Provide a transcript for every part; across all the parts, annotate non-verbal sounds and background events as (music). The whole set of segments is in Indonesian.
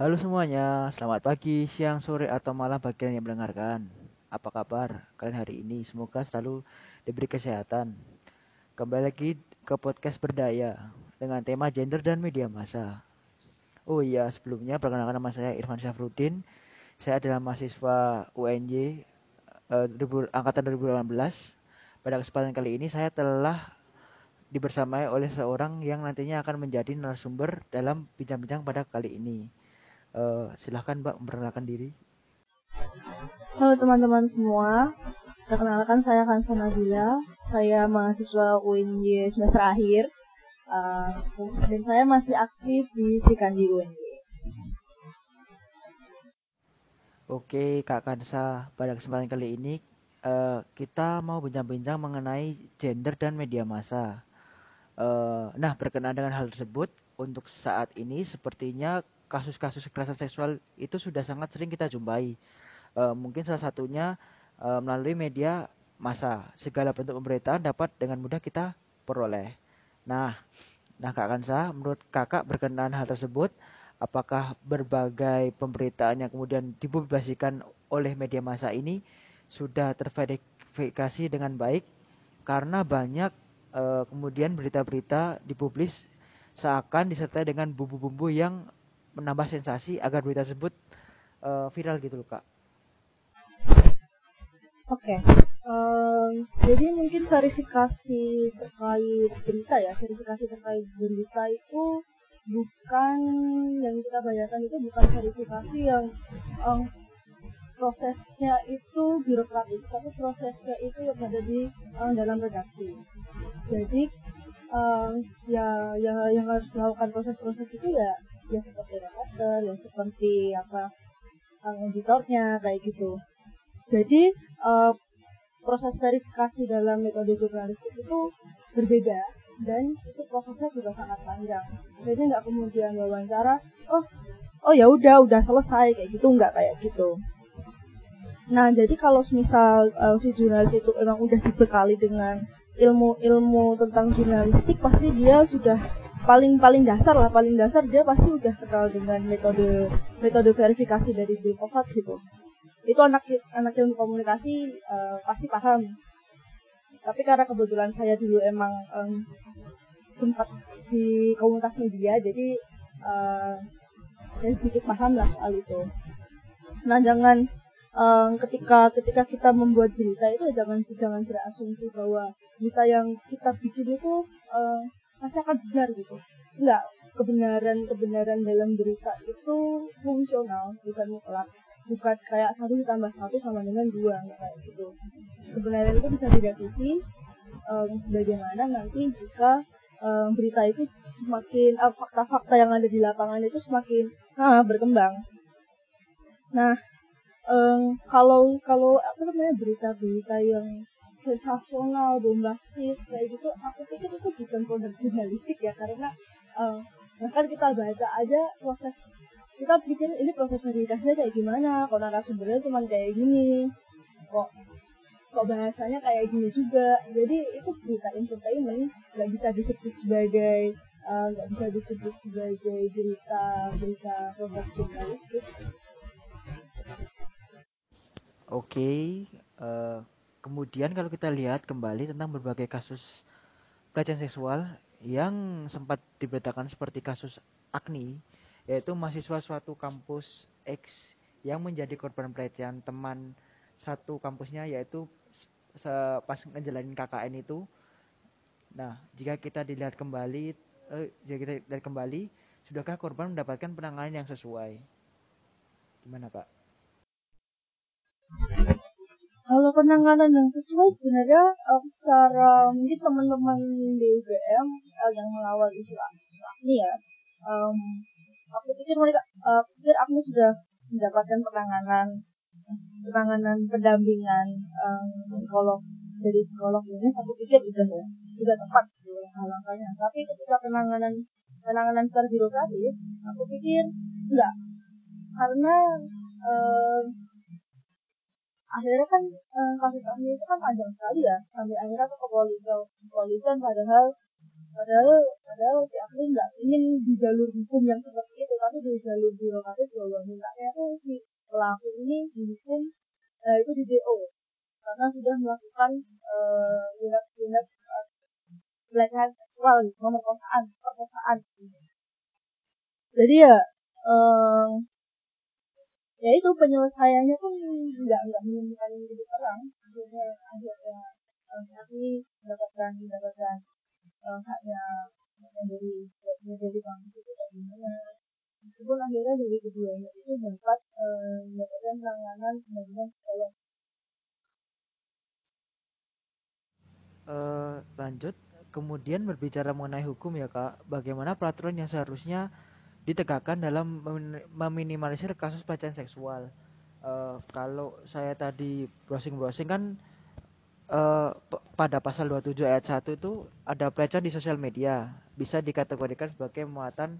Halo semuanya, selamat pagi, siang, sore, atau malam bagi yang mendengarkan. Apa kabar kalian hari ini? Semoga selalu diberi kesehatan. Kembali lagi ke podcast Berdaya dengan tema gender dan media massa. Oh iya, sebelumnya perkenalkan nama saya Irfan Syafruddin. Saya adalah mahasiswa UNJ uh, angkatan 2018. Pada kesempatan kali ini saya telah dibersamai oleh seorang yang nantinya akan menjadi narasumber dalam bincang-bincang pada kali ini. Uh, silahkan Mbak memperkenalkan diri. Halo teman-teman semua, perkenalkan saya Kansa Nabila, saya mahasiswa UNJ semester akhir, uh, dan saya masih aktif di Sikandi UNJ. Oke Kak Kansa, pada kesempatan kali ini uh, kita mau bincang-bincang mengenai gender dan media massa. Uh, nah berkenaan dengan hal tersebut, untuk saat ini sepertinya kasus-kasus kekerasan seksual itu sudah sangat sering kita jumpai. Uh, mungkin salah satunya uh, melalui media massa. Segala bentuk pemberitaan dapat dengan mudah kita peroleh. Nah, nah Kak Kansa, menurut Kakak berkenaan hal tersebut, apakah berbagai pemberitaan yang kemudian dipublikasikan oleh media massa ini sudah terverifikasi dengan baik karena banyak uh, kemudian berita-berita dipublis seakan disertai dengan bumbu-bumbu yang menambah sensasi agar berita tersebut uh, viral gitu loh kak. Oke, okay. um, jadi mungkin verifikasi terkait berita ya, verifikasi terkait berita itu bukan yang kita bayangkan itu bukan verifikasi yang um, prosesnya itu birokratis, tapi prosesnya itu yang ada di um, dalam redaksi. Jadi um, ya, ya yang harus melakukan proses-proses itu ya ya seperti reporter, ya seperti apa editornya kayak gitu. Jadi uh, proses verifikasi dalam metode jurnalistik itu berbeda dan itu prosesnya juga sangat panjang. Jadi nggak kemudian wawancara, oh oh ya udah udah selesai kayak gitu nggak kayak gitu. Nah jadi kalau misal uh, si jurnalis itu memang udah dibekali dengan ilmu-ilmu tentang jurnalistik pasti dia sudah paling paling dasar lah paling dasar dia pasti udah kenal dengan metode metode verifikasi dari Demokrat gitu. Itu anak anak ilmu komunikasi uh, pasti paham. Tapi karena kebetulan saya dulu emang um, sempat di komunitas media jadi uh, saya sedikit paham lah soal itu. Nah jangan um, ketika ketika kita membuat berita itu jangan jangan berasumsi bahwa berita yang kita bikin itu uh, pasti akan benar gitu. Enggak kebenaran kebenaran dalam berita itu fungsional bukan mutlak. Bukan kayak satu ditambah satu sama dengan dua kayak gitu. Kebenaran itu bisa direvisi um, sebagaimana nanti jika um, berita itu semakin fakta fakta-fakta yang ada di lapangan itu semakin nah, berkembang. Nah um, kalau kalau apa namanya berita-berita yang sensasional, bombastis kayak gitu, aku pikir itu bukan produk jurnalistik ya karena uh, bahkan kita baca aja proses kita pikir ini proses verifikasinya kayak gimana, kok narasumbernya cuma kayak gini, kok kok bahasanya kayak gini juga, jadi itu berita entertainment nggak bisa disebut sebagai eh, nggak uh, bisa disebut sebagai berita berita produk jurnalistik. Oke, okay, uh, eh, Kemudian kalau kita lihat kembali tentang berbagai kasus pelecehan seksual yang sempat diberitakan seperti kasus Agni, yaitu mahasiswa suatu kampus X yang menjadi korban pelecehan teman satu kampusnya yaitu pas ngejalanin KKN itu. Nah, jika kita dilihat kembali, eh, jika kita lihat kembali, sudahkah korban mendapatkan penanganan yang sesuai? Gimana, Pak? Kalau penanganan yang sesuai sebenarnya uh, secara mungkin teman-teman di UGM uh, yang mengawal isu ini ya, um, aku pikir mereka, uh, pikir aku sudah mendapatkan penanganan penanganan pendampingan um, psikolog dari psikolog ini aku pikir sudah ya sudah tepat gitu langkahnya tapi ketika penanganan penanganan secara aku pikir enggak. Karena um, akhirnya kan eh, kasus kami itu kan panjang sekali ya. Sampai akhirnya ke kepolisian kepolisian padahal padahal padahal si Akli nggak ingin di jalur hukum yang seperti itu tapi di jalur birokratis bahwa mintanya tuh si pelaku ini dihukum nah itu di DO karena sudah melakukan uh, unit unit uh, pelecehan seksual pemerkosaan perkosaan jadi ya um, ya itu penyelesaiannya pun nggak nggak menemukan hidup orang. Akhirnya akhirnya um, kami mendapatkan mendapatkan uh, haknya dari dari bank itu kayak gimana. Meskipun akhirnya dari keduanya itu dapat uh, mendapatkan penanganan uh, lanjut. Kemudian berbicara mengenai hukum ya kak. Bagaimana peraturan yang seharusnya ditegakkan dalam meminimalisir kasus pelecehan seksual. Uh, kalau saya tadi browsing-browsing kan uh, pada pasal 27 ayat 1 itu ada pelecehan di sosial media bisa dikategorikan sebagai muatan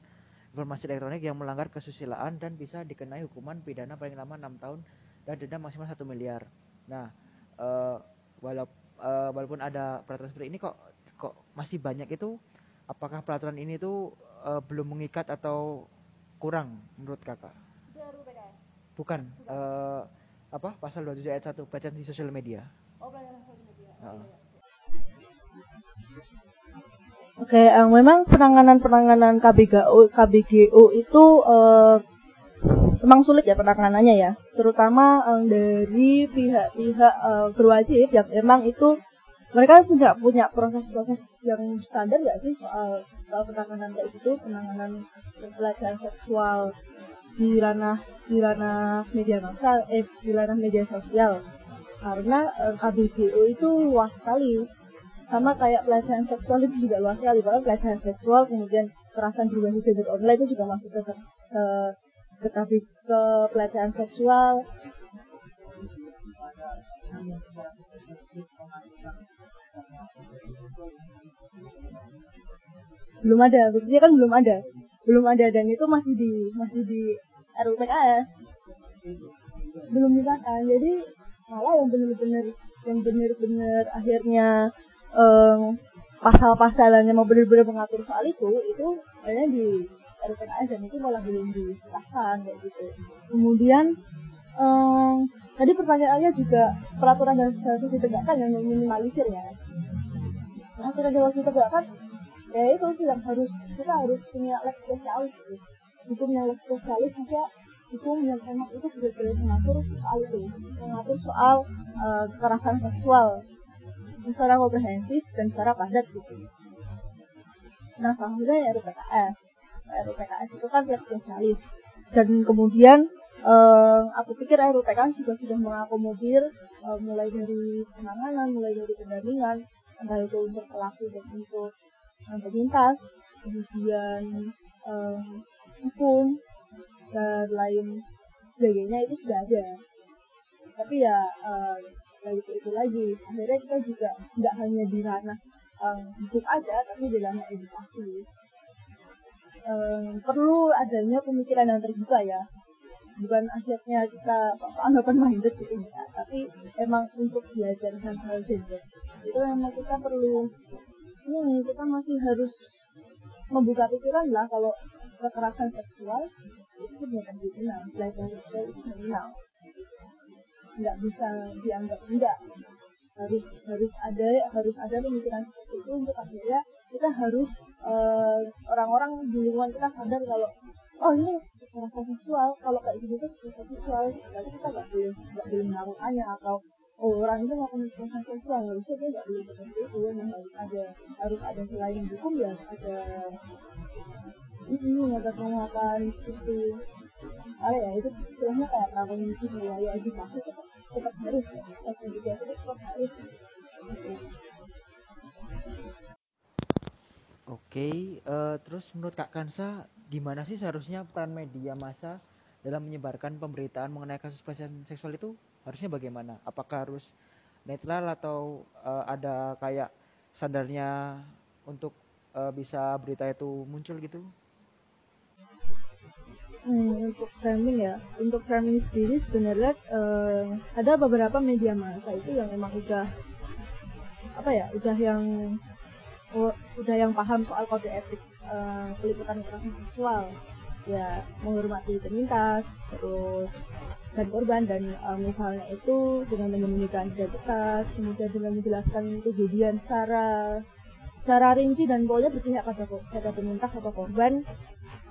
informasi elektronik yang melanggar kesusilaan dan bisa dikenai hukuman pidana paling lama 6 tahun dan denda maksimal 1 miliar. Nah, uh, uh, walaupun ada peraturan seperti ini kok kok masih banyak itu apakah peraturan ini tuh uh, belum mengikat atau kurang menurut kakak? Bukan. Bukan. Uh, apa pasal 27 ayat 1 pelecehan di sosial media. Oh, pelecehan sosial media. Uh. Oke, okay, um, memang penanganan-penanganan KBGO, KBGO itu uh, memang sulit ya penanganannya ya, terutama um, dari pihak-pihak uh, berwajib yang memang itu mereka tidak punya proses-proses yang standar nggak sih soal soal penanganan kayak gitu penanganan pelecehan seksual di ranah di ranah media massa eh di ranah media sosial. Karena eh, itu luas sekali. Sama kayak pelecehan seksual itu juga luas sekali. Bahkan pelecehan seksual kemudian kekerasan berbasis gender online itu juga masuk ke ke ke, ke, ke pelecehan seksual belum ada buktinya kan belum ada. Belum ada dan itu masih di masih di RUPKS belum disahkan jadi malah yang benar-benar yang benar-benar akhirnya um, pasal-pasalannya mau benar-benar mengatur soal itu itu kayaknya di RUPKS dan itu malah belum disahkan kayak gitu. Kemudian um, tadi pertanyaannya juga peraturan dan harus ditegakkan yang meminimalisir ya. Peraturan harus ditegakkan ya itu yang harus kita harus punya lab spesialis gitu. hukum yang lab spesialis juga hukum yang memang itu sudah boleh mengatur soal itu. Mengatur soal uh, kekerasan seksual. Secara komprehensif dan secara padat gitu. Nah salah satunya ya RUPKS RUPKS itu kan lab spesialis. Dan kemudian uh, aku pikir RUPKS juga sudah mengakomodir uh, mulai dari penanganan mulai dari pendampingan entah itu untuk pelaku dan untuk penyintas kemudian um, hukum dan lain sebagainya itu sudah ada. Tapi ya uh, itu itu lagi akhirnya kita juga tidak hanya di ranah um, hidup aja tapi di ranah edukasi. Um, perlu adanya pemikiran yang terbuka ya. Bukan akhirnya kita soal open minded gitu ya tapi emang untuk belajar hal-hal gender itu memang kita perlu ini kita masih harus membuka pikiran lah kalau kekerasan seksual itu bukan kriminal, pelecehan seksual itu kriminal. Nggak bisa dianggap enggak. Harus harus ada harus ada pemikiran seperti itu untuk akhirnya kita harus uh, orang-orang di lingkungan kita sadar kalau oh ini kekerasan seksual kalau kayak gitu tuh kekerasan seksual berarti kita nggak boleh nggak boleh melakukannya atau orang itu melakukan kekerasan seksual harusnya dia nggak boleh seperti itu yang harus ada harus ada selain hukum ya ada ini ada penguatan itu ada ya itu istilahnya kayak prakognisi budaya edukasi tetap tetap harus ya edukasi tetap harus. Oke, uh, terus menurut Kak Kansa, gimana sih seharusnya peran media massa dalam menyebarkan pemberitaan mengenai kasus pelecehan seksual itu harusnya bagaimana? Apakah harus netral atau uh, ada kayak sadarnya untuk uh, bisa berita itu muncul gitu? Hmm, untuk framing ya, untuk framing sendiri sebenarnya uh, ada beberapa media massa itu yang memang udah apa ya, udah yang udah yang paham soal kode etik uh, peliputan kekerasan seksual ya menghormati penyintas terus dan korban dan uh, misalnya itu dengan menyembunyikan identitas kemudian dengan menjelaskan kejadian secara secara rinci dan pokoknya berpihak pada pada penyintas atau korban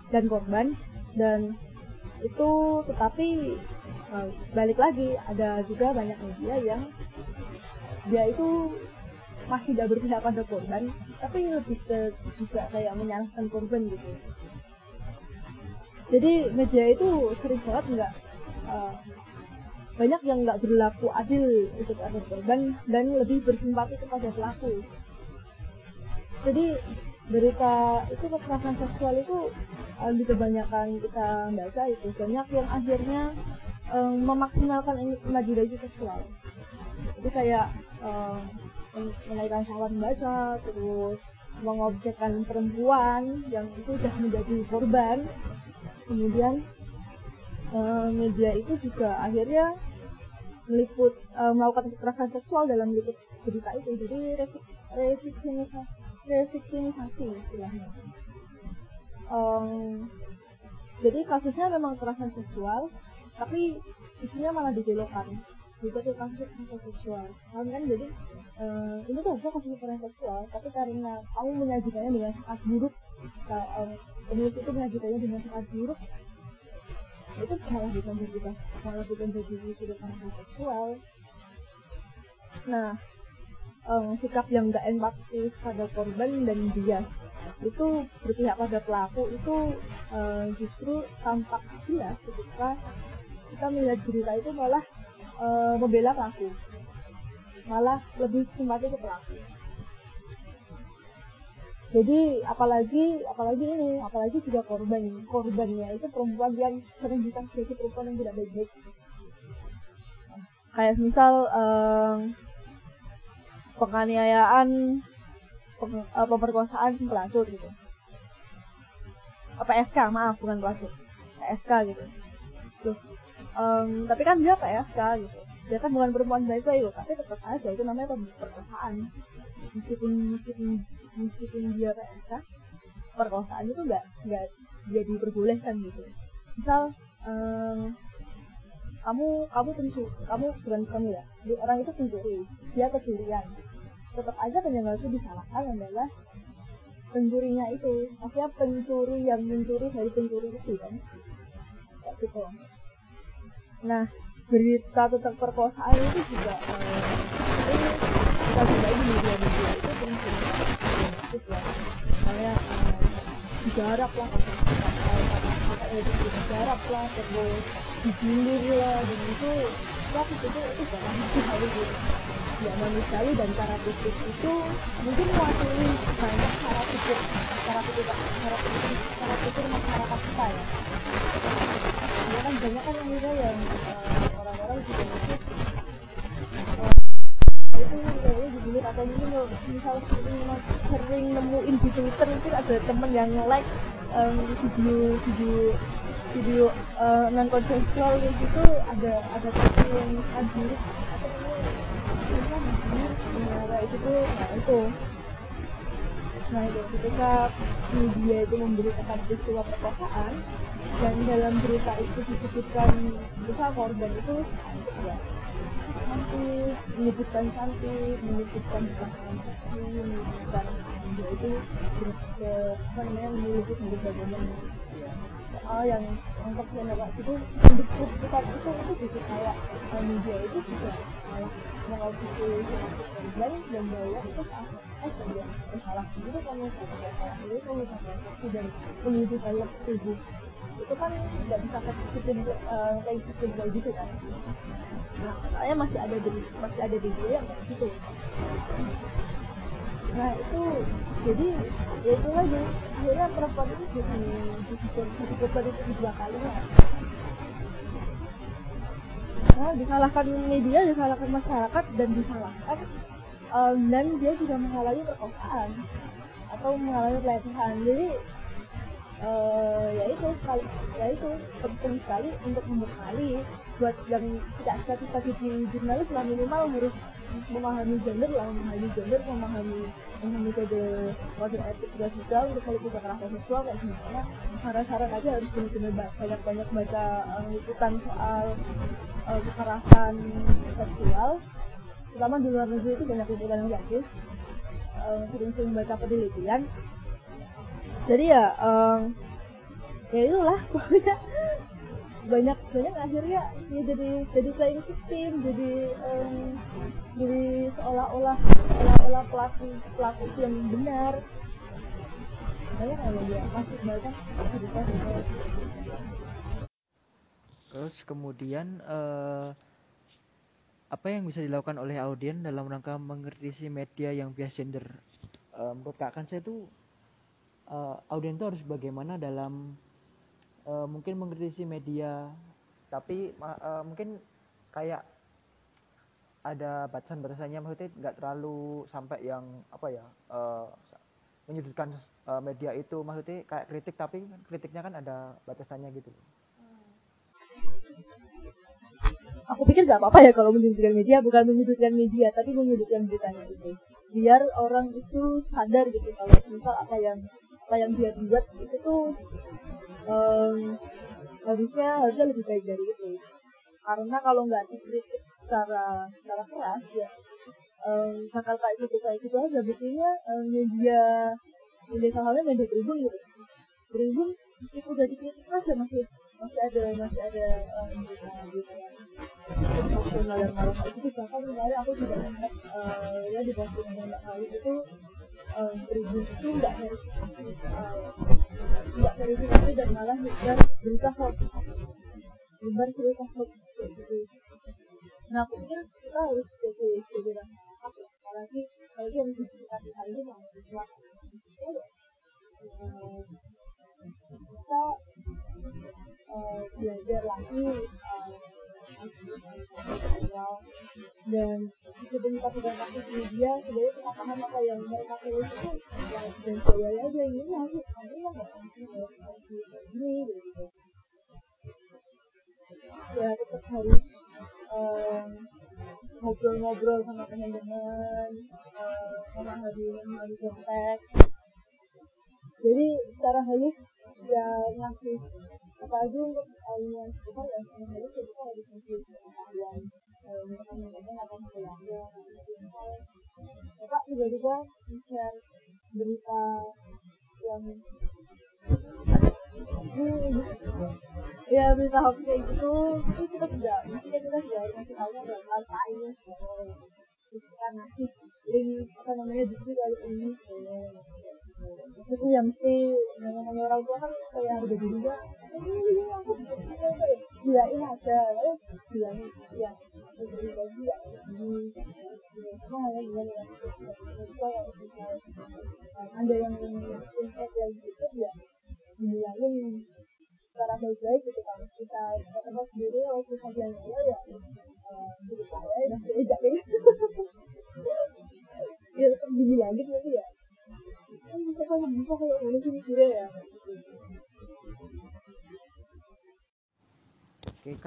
dan korban dan itu tetapi uh, balik lagi ada juga banyak media yang dia itu masih tidak berpihak pada korban tapi lebih ke juga kayak menyalahkan korban gitu jadi media itu sering banget nggak uh, banyak yang nggak berlaku adil untuk ada korban dan lebih bersimpati kepada pelaku. Jadi berita itu kekerasan seksual itu um, di kebanyakan kita baca itu. Banyak yang akhirnya um, memaksimalkan imajinasi seksual. Itu kayak um, menaikkan syahwat membaca terus mengobjekkan perempuan yang itu sudah menjadi korban kemudian um, media itu juga akhirnya meliput um, melakukan kekerasan seksual dalam meliput berita itu. Jadi reviktimisasi istilahnya. Um, jadi kasusnya memang kekerasan seksual tapi isunya malah dibelokkan juga tuh kasus kekerasan seksual. Kan kan? Jadi uh, ini tuh bukan kasus kekerasan seksual tapi karena kamu menyajikannya dengan sangat buruk penulis itu menyajikannya dengan sangat buruk. Itu malah bukan jadi malah bukan jadi kekerasan seksual. Nah um, sikap yang gak empatis pada korban dan dia itu berpihak pada pelaku itu uh, justru tampak jelas ketika kita melihat berita itu malah uh, membela pelaku. Malah lebih simpati ke pelaku jadi apalagi apalagi ini apalagi juga korban korbannya itu perempuan yang sering sebagai perempuan yang tidak baik-baik. Kayak misal um, penganiayaan peng, uh, pemerkosaan pelacur gitu. PSK maaf bukan pelacur. PSK gitu. Tuh um, tapi kan dia PSK gitu. Dia kan bukan perempuan baik-baik loh tapi tetap aja itu namanya pemerkosaan meskipun meskipun meskipun dia PSK perkosaan itu nggak nggak dia diperbolehkan gitu. Misal um, kamu kamu pencuri kamu bukan kamu ya orang itu pencuri dia kecurian. Tetap aja yang harus disalahkan adalah pencurinya itu. Maksudnya pencuri yang mencuri dari pencuri itu kan. Kayak gitu. Nah berita tentang perkosaan itu juga eh, ini kita juga di itu sering sering itu ya. Misalnya eh, digarap lah. Digarap lah terus digilir lah dan itu waktu itu itu jangan hal gitu ya manusiawi dan cara pikir itu mungkin mewakili banyak cara pikir cara pikir cara pikir cara pikir masyarakat kita ya. Ya kan banyak kan yang yang uh, orang-orang juga mikir uh, itu kayaknya dibunuh atau mungkin misal sering sering nemuin di Twitter itu ada temen yang like um, video video video uh, non konsensual gitu ada ada temen yang atau nah itu tuh nah itu nah itu ketika media itu memberitakan peristiwa perkosaan dan dalam berita itu disebutkan misal korban itu ya cantik menyebutkan cantik menyebutkan seksi menyebutkan itu ke apa namanya menyebut bagaimana soal yang untuk generasi itu mendikbud kita itu itu juga kayak media itu juga malah mengobsesi masuk korban dan bahwa itu eh bersalah itu kamu salah itu kamu transaksi dan penyidikan tubuh itu kan tidak bisa kayak uh, kayak sistem kayak gitu kan? Nah katanya masih ada di masih ada di yang kayak gitu. Nah itu jadi ya itu lagi. Akhirnya perempuan itu jadi jadi korban itu dua kalinya nah disalahkan media disalahkan masyarakat dan disalahkan um, dan dia juga menghalangi perkosaan atau menghalangi pelecehan. Jadi uh, ya itu sekali ya itu penting sekali untuk membekali buat yang tidak statis di jurnalis lah minimal harus memahami gender lah memahami gender memahami memahami kode kode etik dan juga untuk politik kekerasan seksual kayak gimana saran-saran aja harus benar-benar banyak-banyak baca uh, soal uh, kekerasan seksual. Terutama di luar negeri itu banyak liputan yang bagus. Sering-sering baca penelitian jadi ya um, ya itulah (laughs) pokoknya. Banyak banyak akhirnya ya jadi jadi playing victim jadi um, jadi seolah-olah seolah-olah pelaku pelaku yang benar. Banyak kalau dia masih banyak cerita terus kemudian uh, apa yang bisa dilakukan oleh audien dalam rangka mengkritisi media yang bias gender? Uh, menurut kak saya itu uh, audien itu harus bagaimana dalam uh, mungkin mengkritisi media. Tapi uh, mungkin kayak ada batasan-batasannya maksudnya nggak terlalu sampai yang apa ya uh, menyudutkan uh, media itu. Maksudnya kayak kritik tapi kritiknya kan ada batasannya gitu. Aku pikir nggak apa-apa ya kalau menyudutkan media bukan menyudutkan media tapi menyudutkan beritanya itu biar orang itu sadar gitu kalau misal apa yang apa yang dia buat itu tuh um, harusnya harusnya lebih baik dari itu. Karena kalau nggak dikritik secara secara keras ya um, bakal kayak gitu kayak gitu aja buktinya um, media media sahamnya media tribun gitu. Tribun meskipun udah dikritik aja masih masih ada masih ada um, berita berita yang marah itu bahkan kemarin aku juga melihat uh, ya di postingan mbak kali itu tribun itu nggak verifikasi uh, nggak verifikasi dan malah nyebar berita hoax. Nyebar berita hoax gitu. Nah aku pikir kita harus jadi jadi apa apalagi apalagi yang diverifikasi hal ini kita uh, belajar lagi uh, dan meskipun kita sudah media sebenarnya kita paham apa yang mereka tulis memahami konteks jadi secara halus ya ngasih apalagi untuk aliran sekitar ya sama halus kita harus ngasih pengetahuan misalkan teman-teman akan keluarga bapak tiba-tiba share berita yang ya berita hoax kayak gitu itu kita sudah mestinya kita sudah ngasih tahu tua kan kayak harga diri juga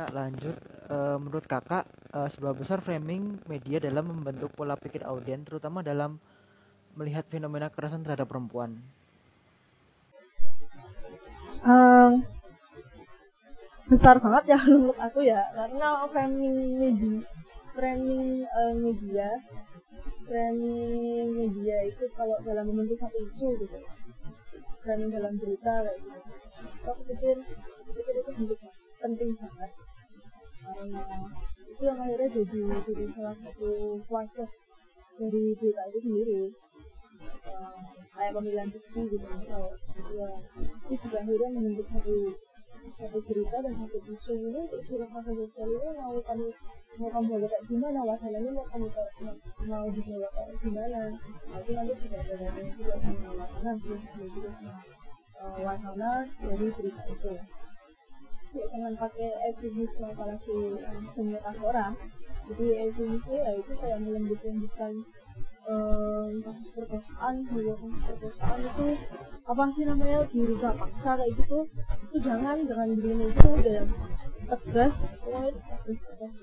kak lanjut. E, menurut kakak e, seberapa besar framing media dalam membentuk pola pikir audien terutama dalam melihat fenomena kekerasan terhadap perempuan? Um, besar banget ya (laughs) menurut aku ya. Karena framing media framing uh, media framing media itu kalau dalam membentuk satu isu gitu. Framing dalam berita kayak gitu. Aku pikir pikir itu penting banget itu yang akhirnya jadi jadi salah satu proses dari berita itu sendiri. Uh, kayak pemilihan TV gitu. Misal ya itu juga akhirnya membentuk satu satu cerita dan satu isu ini untuk surat sosial ini mau kami mau kamu bawa kayak gimana? Wacananya mau kamu mau dibawa kayak gimana? Itu nanti tidak ada juga sama wacana juga wacana dari berita itu ya jangan pakai eufemisme apalagi um, metafora jadi eufemisme ya itu kayak melembut-lembutkan um, kasus perkosaan bahwa kasus perkosaan itu apa sih namanya dirusak paksa kayak gitu. Itu jangan jangan begini itu udah tegas tegas tegas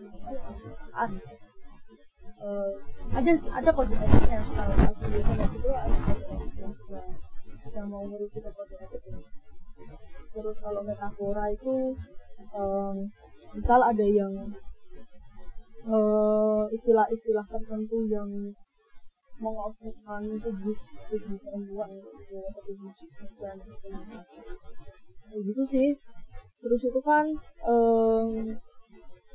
uh, ada ada kode etiknya. Kalau aku biasanya itu ada kode etiknya. Yang mau merujuk ke kode etiknya terus kalau metafora itu um, misal ada yang istilah-istilah uh, tertentu yang mengobjekkan tubuh tubuh perempuan tubuh dan gitu sih. Terus itu kan um,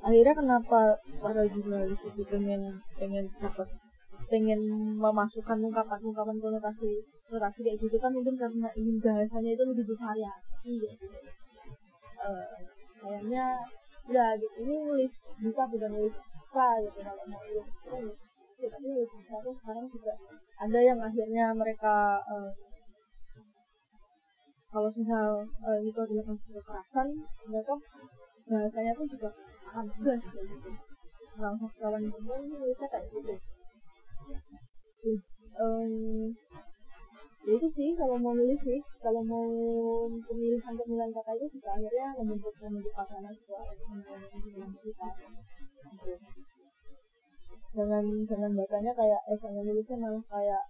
akhirnya kenapa para jurnalis itu pengen pengen dapat pengen memasukkan ungkapan-ungkapan konotasi konotasi kayak gitu kan mungkin karena ingin bahasanya itu lebih bervariasi gitu. Uh, kayaknya ya gitu ini nulis bisa bukan nulis bisa gitu kalau mau nulis ya, tapi nulis bisa tuh sekarang juga ada yang akhirnya mereka uh, kalau misal uh, itu adalah kasus kekerasan mereka bahasanya tuh juga abdas gitu orang sastrawan perempuan mau nulis sih. Kalau mau pemilihan pemilihan kata itu bisa akhirnya membentuk membentuk kata kita. Jangan jangan bacanya kayak eh jangan nulisnya malah kayak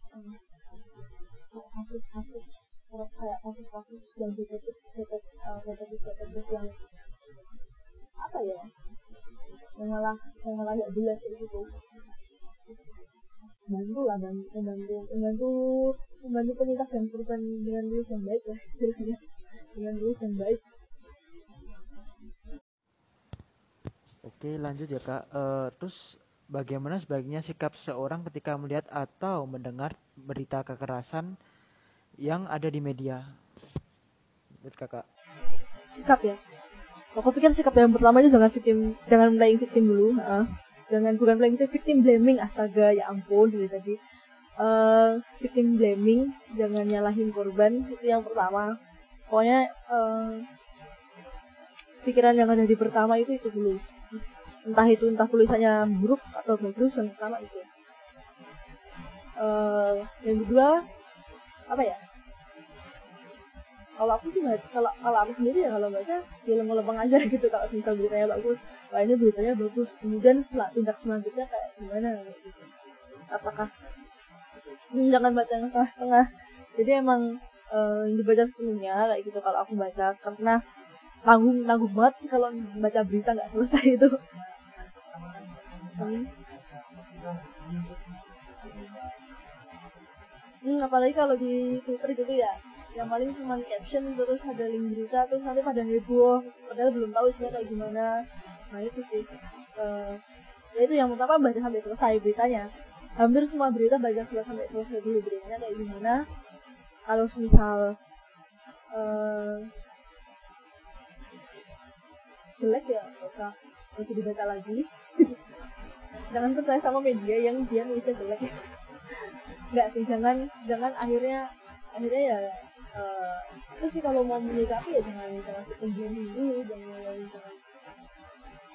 oke lanjut ya kak. Uh, terus bagaimana sebaiknya sikap seseorang ketika melihat atau mendengar berita kekerasan yang ada di media? Buat kakak. Sikap ya. Aku pikir sikap yang pertama itu jangan victim jangan playing victim dulu uh. jangan bukan playing victim, victim blaming astaga ya ampun dari tadi. Uh, victim blaming jangan nyalahin korban itu yang pertama. Pokoknya uh, pikiran yang ada di pertama itu itu dulu entah itu entah tulisannya buruk atau bagus yang pertama itu uh, yang kedua apa ya? Kalau aku sih kalau kalau aku sendiri ya kalau baca film lempeng aja (laughs) gitu. Kalau misal beritanya bagus wah ini beritanya bagus. Kemudian setelah tindak selanjutnya kayak gimana gitu. Apakah hmm, jangan baca yang setengah-setengah. Jadi emang uh, dibaca sepenuhnya kayak gitu kalau aku baca. Karena tanggung tanggung banget sih kalau baca berita nggak selesai itu hmm. hmm apalagi kalau di Twitter gitu ya yang paling cuma caption terus ada link berita terus nanti pada heboh padahal belum tahu isinya kayak gimana. Nah itu sih. Uh, ya itu yang pertama baca sampai selesai beritanya. Hampir semua berita baca selesai sampai selesai dulu beritanya kayak gimana. Kalau misal uh, jelek ya nggak usah usah dibaca lagi (laughs) jangan percaya sama media yang dia nulisnya jelek. Nggak sih jangan jangan akhirnya akhirnya ya uh, itu sih kalau mau menyikapi ya jangan jangan ketinggian dulu jangan jangan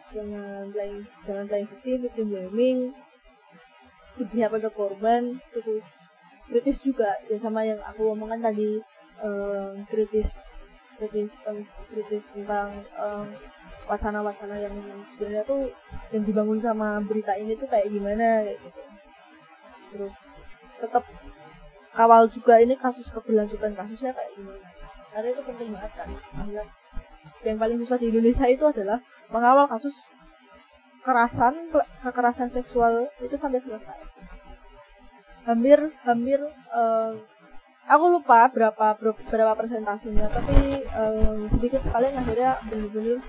jangan playing jangan playing victim victim blaming. Berpihak pada korban terus kritis juga. Ya sama yang aku omongkan tadi um, kritis kritis um, kritis tentang um, wacana-wacana yang sebenarnya tuh yang dibangun sama berita ini tuh kayak gimana gitu. Terus tetap kawal juga ini kasus keberlanjutan kasusnya kayak gimana. Karena itu penting banget kan yang paling susah di Indonesia itu adalah mengawal kasus kekerasan kekerasan seksual itu sampai selesai. Hampir hampir uh, aku lupa berapa berapa presentasinya tapi um, sedikit sekali akhirnya benar-benar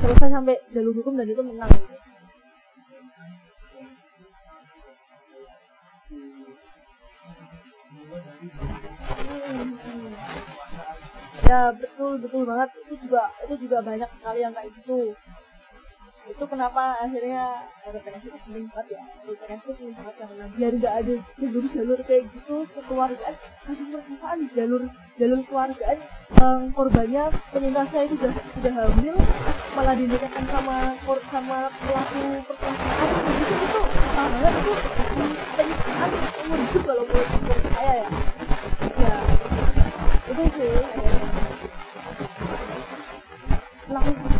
selesai sampai jalur hukum dan itu menang gitu. ya betul betul banget itu juga itu juga banyak sekali yang kayak gitu itu kenapa akhirnya RPS itu penting banget ya? RPS itu penting banget karena biar nggak ada jalur jalur kayak gitu kekeluargaan kasus perkosaan jalur jalur keluargaan um, korbannya penyintasnya itu sudah sudah hamil malah dinikahkan sama sama pelaku perkosaan itu itu salah banget itu penyiksaan umur hidup kalau menurut saya ya. Ya itu sih langsung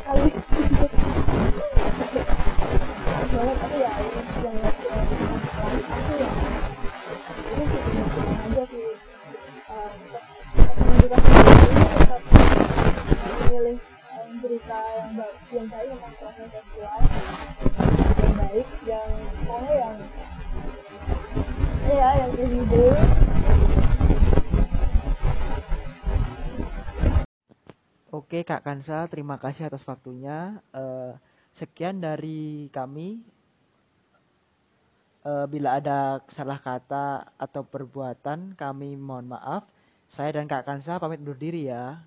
Kak Kansa, terima kasih atas waktunya. Uh, sekian dari kami. Uh, bila ada salah kata atau perbuatan, kami mohon maaf. Saya dan Kak Kansa pamit undur diri ya.